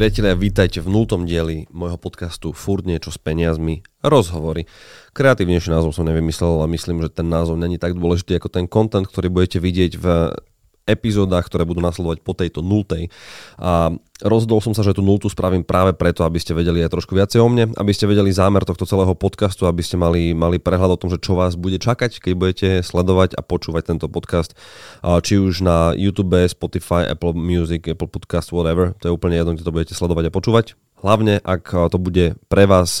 Priatelia, vítajte v nultom dieli môjho podcastu Furt niečo s peniazmi, rozhovory. Kreatívnejší názov som nevymyslel, ale myslím, že ten názov není tak dôležitý ako ten content, ktorý budete vidieť v epizódach, ktoré budú nasledovať po tejto nultej. A rozhodol som sa, že tú nultu spravím práve preto, aby ste vedeli aj trošku viacej o mne, aby ste vedeli zámer tohto celého podcastu, aby ste mali, mali prehľad o tom, že čo vás bude čakať, keď budete sledovať a počúvať tento podcast, či už na YouTube, Spotify, Apple Music, Apple Podcast, whatever, to je úplne jedno, kde to budete sledovať a počúvať. Hlavne, ak to bude pre vás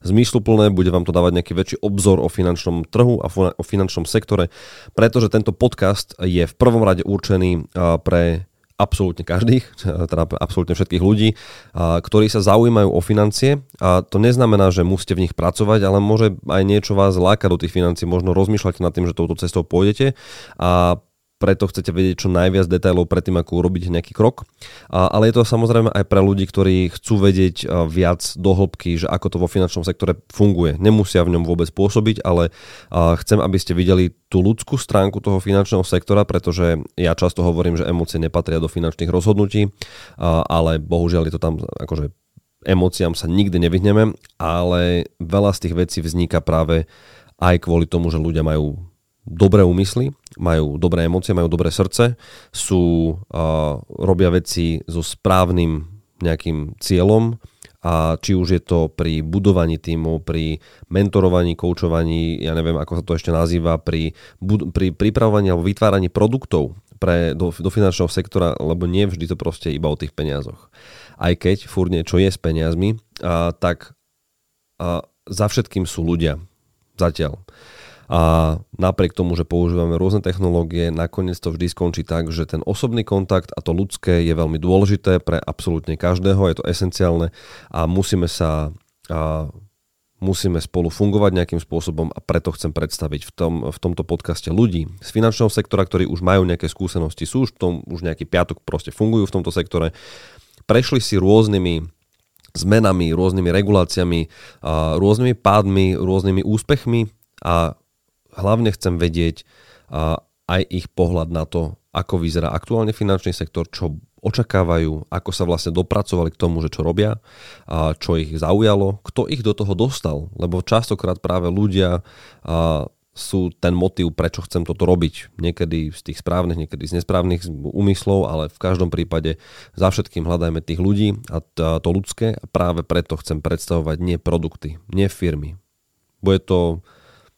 zmysluplné, bude vám to dávať nejaký väčší obzor o finančnom trhu a o finančnom sektore, pretože tento podcast je v prvom rade určený pre absolútne každých, teda absolútne všetkých ľudí, ktorí sa zaujímajú o financie. A to neznamená, že musíte v nich pracovať, ale môže aj niečo vás lákať do tých financií, možno rozmýšľať nad tým, že touto cestou pôjdete. A preto chcete vedieť čo najviac detailov predtým, ako urobiť nejaký krok. Ale je to samozrejme aj pre ľudí, ktorí chcú vedieť viac do hĺbky, že ako to vo finančnom sektore funguje. Nemusia v ňom vôbec pôsobiť, ale chcem, aby ste videli tú ľudskú stránku toho finančného sektora, pretože ja často hovorím, že emócie nepatria do finančných rozhodnutí, ale bohužiaľ je to tam akože emóciám sa nikdy nevyhneme, ale veľa z tých vecí vzniká práve aj kvôli tomu, že ľudia majú dobré úmysly, majú dobré emócie, majú dobré srdce, sú, uh, robia veci so správnym nejakým cieľom a či už je to pri budovaní týmu, pri mentorovaní, koučovaní, ja neviem, ako sa to ešte nazýva, pri, pri pripravovaní alebo vytváraní produktov pre, do, do finančného sektora, lebo nie vždy to proste iba o tých peniazoch. Aj keď furt niečo je s peniazmi, a, tak a, za všetkým sú ľudia. Zatiaľ. A napriek tomu, že používame rôzne technológie, nakoniec to vždy skončí tak, že ten osobný kontakt a to ľudské je veľmi dôležité pre absolútne každého, je to esenciálne a musíme sa a musíme spolu fungovať nejakým spôsobom a preto chcem predstaviť v, tom, v tomto podcaste ľudí z finančného sektora, ktorí už majú nejaké skúsenosti, sú už v tom, už nejaký piatok proste fungujú v tomto sektore, prešli si rôznymi zmenami, rôznymi reguláciami, rôznymi pádmi, rôznymi úspechmi a hlavne chcem vedieť aj ich pohľad na to, ako vyzerá aktuálne finančný sektor, čo očakávajú, ako sa vlastne dopracovali k tomu, že čo robia, a čo ich zaujalo, kto ich do toho dostal, lebo častokrát práve ľudia a, sú ten motív, prečo chcem toto robiť. Niekedy z tých správnych, niekedy z nesprávnych úmyslov, ale v každom prípade za všetkým hľadajme tých ľudí a to ľudské a práve preto chcem predstavovať nie produkty, nie firmy. Bude to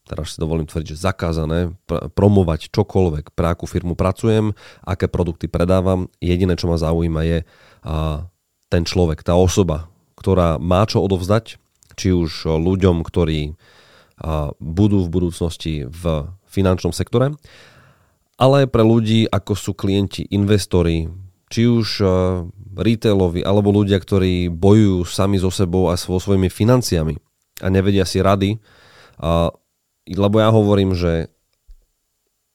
teraz si dovolím tvrdiť, že zakázané pr- promovať čokoľvek, pre akú firmu pracujem, aké produkty predávam. Jediné, čo ma zaujíma je a, ten človek, tá osoba, ktorá má čo odovzdať, či už ľuďom, ktorí a, budú v budúcnosti v finančnom sektore, ale aj pre ľudí, ako sú klienti, investori, či už a, retailovi, alebo ľudia, ktorí bojujú sami so sebou a so svojimi financiami a nevedia si rady, a lebo ja hovorím, že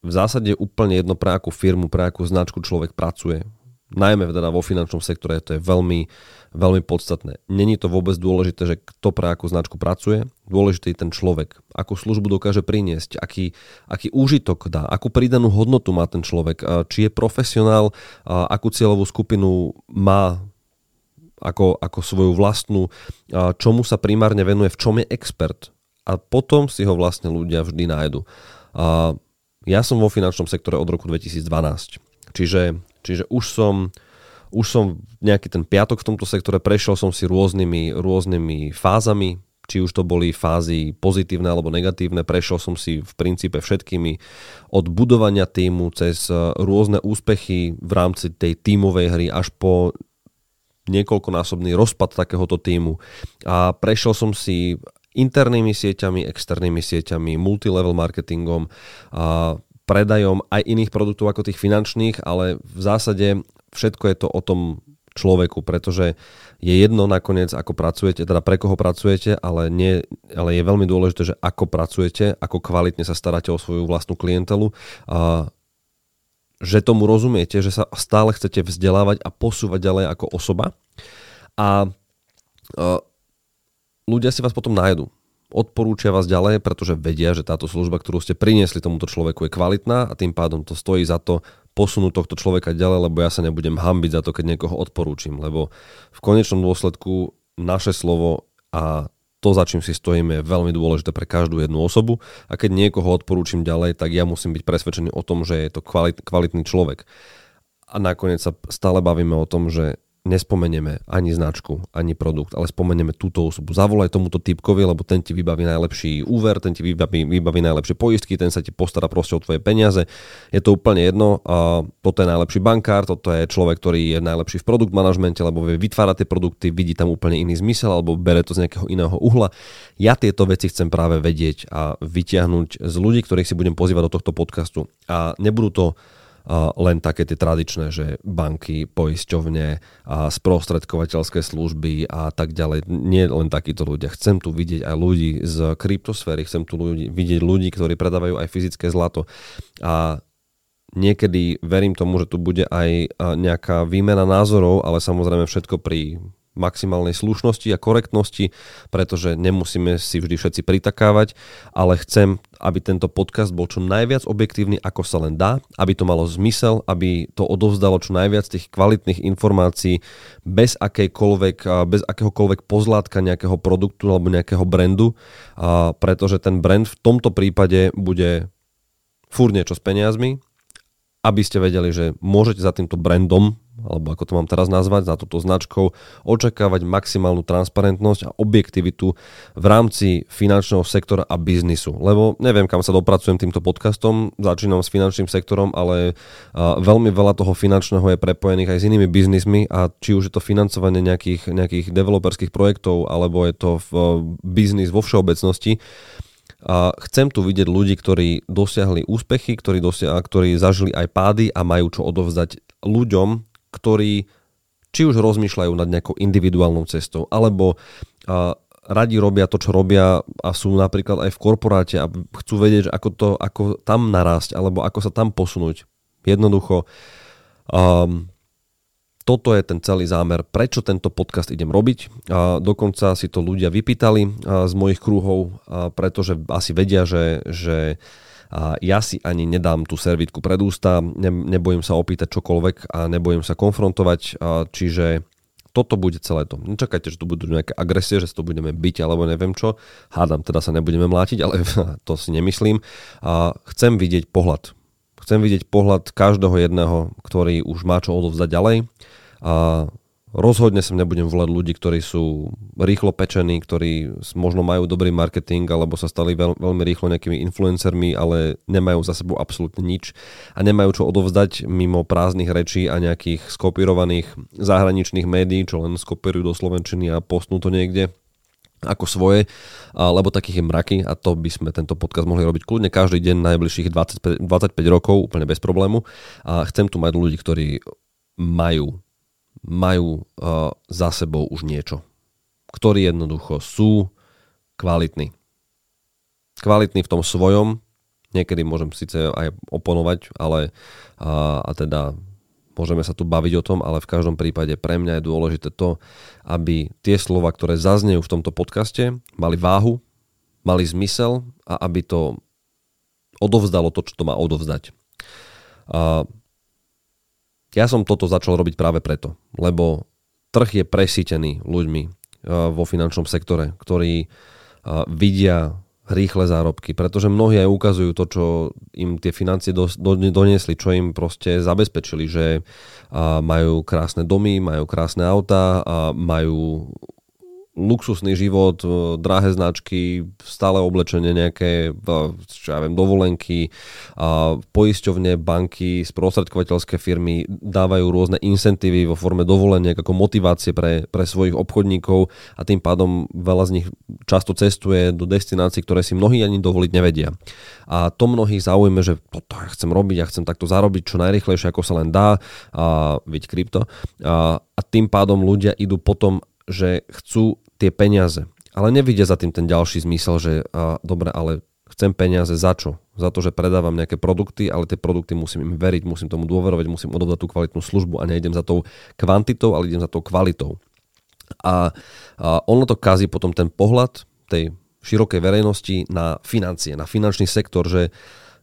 v zásade úplne jedno pre akú firmu, pre akú značku človek pracuje. Najmä teda vo finančnom sektore to je veľmi, veľmi podstatné. Není to vôbec dôležité, že kto pre akú značku pracuje, dôležitý je ten človek, akú službu dokáže priniesť, aký, aký úžitok dá, akú pridanú hodnotu má ten človek, či je profesionál, akú cieľovú skupinu má ako, ako svoju vlastnú, čomu sa primárne venuje, v čom je expert, a potom si ho vlastne ľudia vždy nájdu. A ja som vo finančnom sektore od roku 2012, čiže, čiže už som už som nejaký ten piatok v tomto sektore, prešiel som si rôznymi, rôznymi fázami, či už to boli fázy pozitívne alebo negatívne, prešiel som si v princípe všetkými od budovania týmu cez rôzne úspechy v rámci tej tímovej hry až po niekoľkonásobný rozpad takéhoto týmu. A prešiel som si internými sieťami, externými sieťami, multilevel marketingom, a predajom aj iných produktov ako tých finančných, ale v zásade všetko je to o tom človeku, pretože je jedno nakoniec, ako pracujete, teda pre koho pracujete, ale, nie, ale je veľmi dôležité, že ako pracujete, ako kvalitne sa staráte o svoju vlastnú klientelu, a že tomu rozumiete, že sa stále chcete vzdelávať a posúvať ďalej ako osoba. A, ľudia si vás potom nájdu. Odporúčia vás ďalej, pretože vedia, že táto služba, ktorú ste priniesli tomuto človeku je kvalitná a tým pádom to stojí za to posunúť tohto človeka ďalej, lebo ja sa nebudem hambiť za to, keď niekoho odporúčim, lebo v konečnom dôsledku naše slovo a to, za čím si stojíme, je veľmi dôležité pre každú jednu osobu a keď niekoho odporúčim ďalej, tak ja musím byť presvedčený o tom, že je to kvalit, kvalitný človek. A nakoniec sa stále bavíme o tom, že nespomenieme ani značku, ani produkt, ale spomenieme túto osobu. Zavolaj tomuto typkovi, lebo ten ti vybaví najlepší úver, ten ti vybaví, vybaví najlepšie poistky, ten sa ti postará proste o tvoje peniaze. Je to úplne jedno. A toto je najlepší bankár, toto je človek, ktorý je najlepší v produkt manažmente, lebo vie vytvárať tie produkty, vidí tam úplne iný zmysel alebo bere to z nejakého iného uhla. Ja tieto veci chcem práve vedieť a vytiahnuť z ľudí, ktorých si budem pozývať do tohto podcastu. A nebudú to len také tie tradičné, že banky, poisťovne, a sprostredkovateľské služby a tak ďalej. Nie len takíto ľudia. Chcem tu vidieť aj ľudí z kryptosféry, chcem tu ľudí, vidieť ľudí, ktorí predávajú aj fyzické zlato. A niekedy verím tomu, že tu bude aj nejaká výmena názorov, ale samozrejme všetko pri maximálnej slušnosti a korektnosti, pretože nemusíme si vždy všetci pritakávať, ale chcem, aby tento podcast bol čo najviac objektívny, ako sa len dá, aby to malo zmysel, aby to odovzdalo čo najviac tých kvalitných informácií bez bez akéhokoľvek pozlátka nejakého produktu alebo nejakého brandu, pretože ten brand v tomto prípade bude fúr niečo s peniazmi, aby ste vedeli, že môžete za týmto brandom alebo ako to mám teraz nazvať, za túto značkou, očakávať maximálnu transparentnosť a objektivitu v rámci finančného sektora a biznisu. Lebo neviem, kam sa dopracujem týmto podcastom, začínam s finančným sektorom, ale veľmi veľa toho finančného je prepojených aj s inými biznismi a či už je to financovanie nejakých, nejakých developerských projektov, alebo je to v biznis vo všeobecnosti, a chcem tu vidieť ľudí, ktorí dosiahli úspechy, ktorí, dosia- ktorí zažili aj pády a majú čo odovzdať ľuďom, ktorí či už rozmýšľajú nad nejakou individuálnou cestou, alebo a, radi robia to, čo robia a sú napríklad aj v korporáte a chcú vedieť, ako, to, ako tam narásť, alebo ako sa tam posunúť. Jednoducho, um, toto je ten celý zámer, prečo tento podcast idem robiť. A dokonca si to ľudia vypýtali z mojich kruhov, pretože asi vedia, že, že a ja si ani nedám tú servitku pred ústa, ne, nebojím sa opýtať čokoľvek a nebojím sa konfrontovať, a čiže toto bude celé to. Nečakajte, že tu budú nejaké agresie, že to budeme byť alebo neviem čo. Hádam, teda sa nebudeme mlátiť, ale to si nemyslím. A chcem vidieť pohľad. Chcem vidieť pohľad každého jedného, ktorý už má čo odovzdať ďalej. A Rozhodne sem nebudem volať ľudí, ktorí sú rýchlo pečení, ktorí možno majú dobrý marketing alebo sa stali veľ, veľmi rýchlo nejakými influencermi, ale nemajú za sebou absolútne nič a nemajú čo odovzdať mimo prázdnych rečí a nejakých skopírovaných zahraničných médií, čo len skopírujú do Slovenčiny a postnú to niekde ako svoje, lebo takých je mraky a to by sme tento podcast mohli robiť kľudne každý deň najbližších 25, 25 rokov, úplne bez problému. A chcem tu mať ľudí, ktorí majú majú uh, za sebou už niečo. Ktorí jednoducho sú kvalitní. Kvalitní v tom svojom, niekedy môžem síce aj oponovať, ale uh, a teda môžeme sa tu baviť o tom, ale v každom prípade pre mňa je dôležité to, aby tie slova, ktoré zaznejú v tomto podcaste, mali váhu, mali zmysel a aby to odovzdalo to, čo to má odovzdať. Uh, ja som toto začal robiť práve preto, lebo trh je presítený ľuďmi eh, vo finančnom sektore, ktorí eh, vidia rýchle zárobky, pretože mnohí aj ukazujú to, čo im tie financie do, do, doniesli, čo im proste zabezpečili, že eh, majú krásne domy, majú krásne auta, a majú luxusný život, e, drahé značky, stále oblečenie nejaké, čo ja viem, dovolenky, poisťovne, banky, sprostredkovateľské firmy dávajú rôzne incentívy vo forme dovoleniek ako motivácie pre, pre svojich obchodníkov a tým pádom veľa z nich často cestuje do destinácií, ktoré si mnohí ani dovoliť nevedia. A to mnohých zaujíme, že toto ja chcem robiť, ja chcem takto zarobiť čo najrychlejšie, ako sa len dá, a viď krypto. A, a tým pádom ľudia idú potom že chcú tie peniaze. Ale nevidia za tým ten ďalší zmysel, že a, dobre, ale chcem peniaze za čo? Za to, že predávam nejaké produkty, ale tie produkty musím im veriť, musím tomu dôverovať, musím odovzdať tú kvalitnú službu a nejdem za tou kvantitou, ale idem za tou kvalitou. A, a ono to kazí potom ten pohľad tej širokej verejnosti na financie, na finančný sektor, že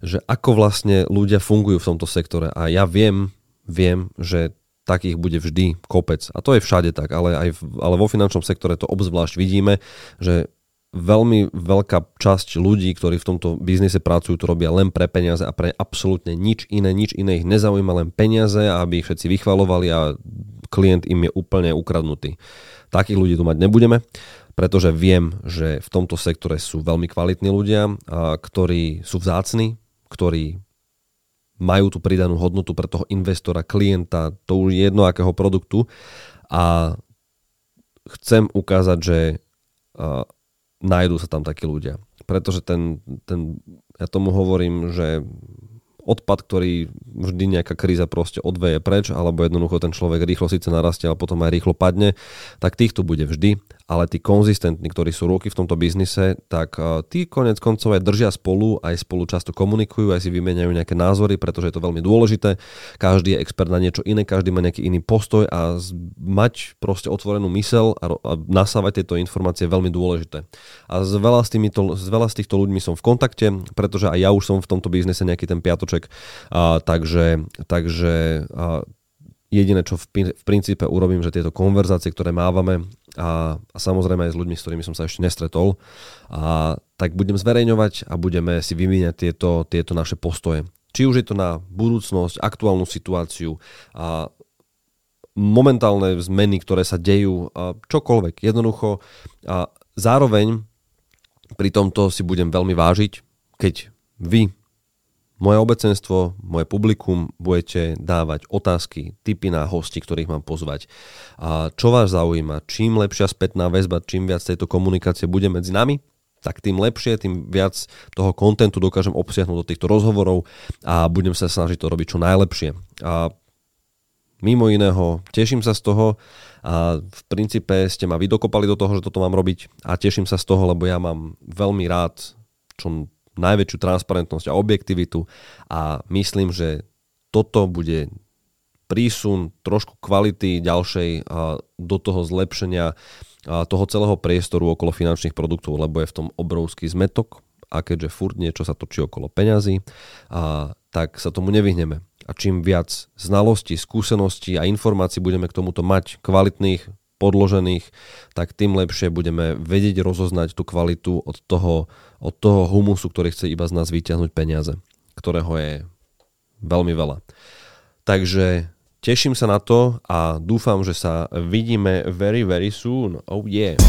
že ako vlastne ľudia fungujú v tomto sektore. A ja viem, viem, že takých bude vždy kopec. A to je všade tak, ale, aj ale vo finančnom sektore to obzvlášť vidíme, že veľmi veľká časť ľudí, ktorí v tomto biznise pracujú, to robia len pre peniaze a pre absolútne nič iné, nič iné ich nezaujíma, len peniaze, aby ich všetci vychvalovali a klient im je úplne ukradnutý. Takých ľudí tu mať nebudeme pretože viem, že v tomto sektore sú veľmi kvalitní ľudia, ktorí sú vzácni, ktorí majú tú pridanú hodnotu pre toho investora, klienta, to už jedno akého produktu a chcem ukázať, že uh, nájdú sa tam takí ľudia. Pretože ten, ten, ja tomu hovorím, že odpad, ktorý vždy nejaká kríza proste odveje preč, alebo jednoducho ten človek rýchlo síce narastie, ale potom aj rýchlo padne, tak týchto bude vždy ale tí konzistentní, ktorí sú roky v tomto biznise, tak uh, tí konec koncov aj držia spolu, aj spolu často komunikujú, aj si vymeniajú nejaké názory, pretože je to veľmi dôležité. Každý je expert na niečo iné, každý má nejaký iný postoj a mať proste otvorenú mysel a, a nasávať tieto informácie je veľmi dôležité. A s veľa, s, týmito, s veľa z týchto ľuďmi som v kontakte, pretože aj ja už som v tomto biznise nejaký ten piatoček, uh, takže, takže uh, Jediné, čo v, v princípe urobím, že tieto konverzácie, ktoré mávame a, a samozrejme aj s ľuďmi, s ktorými som sa ešte nestretol, a, tak budem zverejňovať a budeme si vymieňať tieto, tieto naše postoje. Či už je to na budúcnosť, aktuálnu situáciu, a momentálne zmeny, ktoré sa dejú, a čokoľvek. Jednoducho a zároveň pri tomto si budem veľmi vážiť, keď vy moje obecenstvo, moje publikum budete dávať otázky, typy na hosti, ktorých mám pozvať. A čo vás zaujíma? Čím lepšia spätná väzba, čím viac tejto komunikácie bude medzi nami, tak tým lepšie, tým viac toho kontentu dokážem obsiahnuť do týchto rozhovorov a budem sa snažiť to robiť čo najlepšie. A mimo iného, teším sa z toho a v princípe ste ma vydokopali do toho, že toto mám robiť a teším sa z toho, lebo ja mám veľmi rád čo najväčšiu transparentnosť a objektivitu a myslím, že toto bude prísun trošku kvality ďalšej do toho zlepšenia toho celého priestoru okolo finančných produktov, lebo je v tom obrovský zmetok a keďže furt niečo sa točí okolo peňazí, tak sa tomu nevyhneme. A čím viac znalostí, skúseností a informácií budeme k tomuto mať kvalitných, podložených, tak tým lepšie budeme vedieť rozoznať tú kvalitu od toho, od toho humusu, ktorý chce iba z nás vyťahnuť peniaze, ktorého je veľmi veľa. Takže teším sa na to a dúfam, že sa vidíme very, very soon. Oh yeah.